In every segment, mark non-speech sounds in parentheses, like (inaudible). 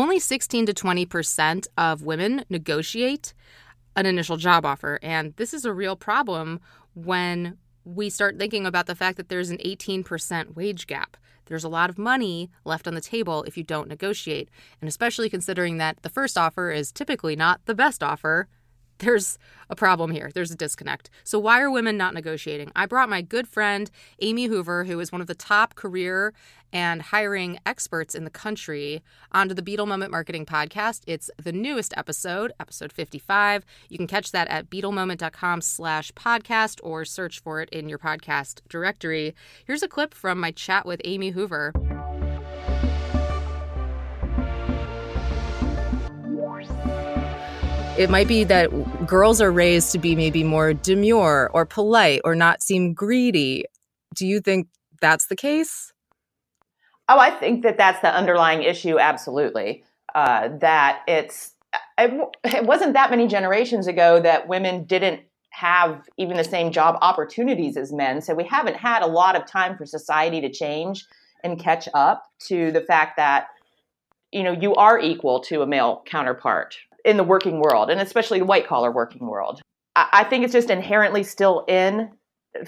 only 16 to 20% of women negotiate an initial job offer. And this is a real problem when we start thinking about the fact that there's an 18% wage gap. There's a lot of money left on the table if you don't negotiate. And especially considering that the first offer is typically not the best offer there's a problem here. There's a disconnect. So, why are women not negotiating? I brought my good friend, Amy Hoover, who is one of the top career and hiring experts in the country, onto the Beetle Moment Marketing Podcast. It's the newest episode, episode 55. You can catch that at beetlemoment.com slash podcast or search for it in your podcast directory. Here's a clip from my chat with Amy Hoover. It might be that girls are raised to be maybe more demure or polite or not seem greedy. Do you think that's the case? Oh, I think that that's the underlying issue. Absolutely, uh, that it's it, it wasn't that many generations ago that women didn't have even the same job opportunities as men. So we haven't had a lot of time for society to change and catch up to the fact that you know you are equal to a male counterpart in the working world, and especially the white collar working world. I, think it's just inherently still in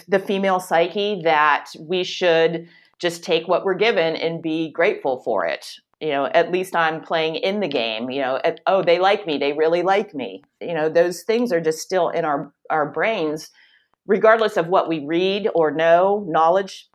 the female psyche that we should just take what we're given and be grateful for it. You know, at least I'm playing in the game. You know, at, oh, they like me. They really like me. You know, those things are just still in our our brains, regardless of what we read or know. Knowledge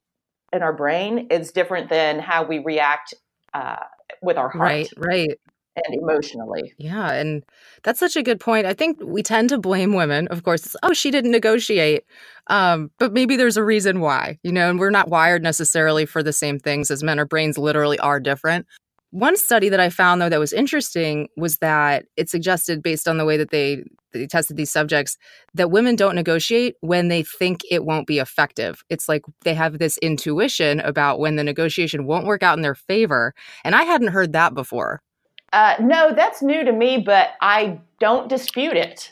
in our brain is different than how we react uh, with our heart. Right, right and emotionally. Yeah. And that's such a good point. I think we tend to blame women. Of course, oh, she didn't negotiate. Um, but maybe there's a reason why, you know, and we're not wired necessarily for the same things as men. Our brains literally are different. One study that I found, though, that was interesting was that it suggested, based on the way that they, they tested these subjects, that women don't negotiate when they think it won't be effective. It's like they have this intuition about when the negotiation won't work out in their favor. And I hadn't heard that before. Uh, no, that's new to me, but I don't dispute it.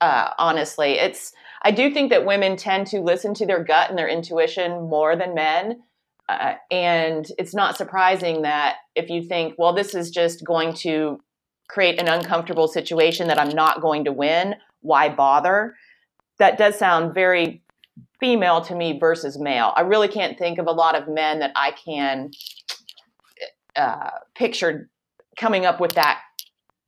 Uh, honestly, it's I do think that women tend to listen to their gut and their intuition more than men. Uh, and it's not surprising that if you think, well, this is just going to create an uncomfortable situation that I'm not going to win, why bother? That does sound very female to me versus male. I really can't think of a lot of men that I can uh, picture coming up with that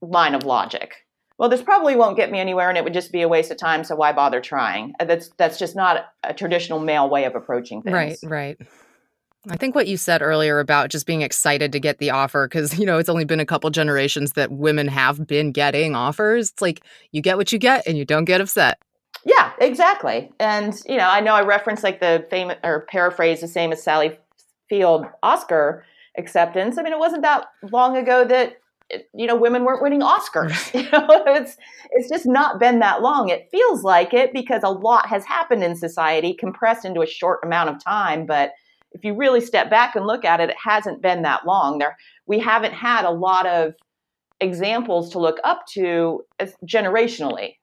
line of logic. Well, this probably won't get me anywhere, and it would just be a waste of time. So why bother trying? Uh, that's that's just not a traditional male way of approaching things. Right, right. I think what you said earlier about just being excited to get the offer, because, you know, it's only been a couple generations that women have been getting offers. It's like you get what you get and you don't get upset. Yeah, exactly. And, you know, I know I referenced like the famous or paraphrase the same as Sally Field Oscar acceptance. I mean, it wasn't that long ago that you know women weren't winning Oscars. (laughs) you know, it's it's just not been that long. It feels like it because a lot has happened in society compressed into a short amount of time, but if you really step back and look at it, it hasn't been that long. There we haven't had a lot of examples to look up to generationally.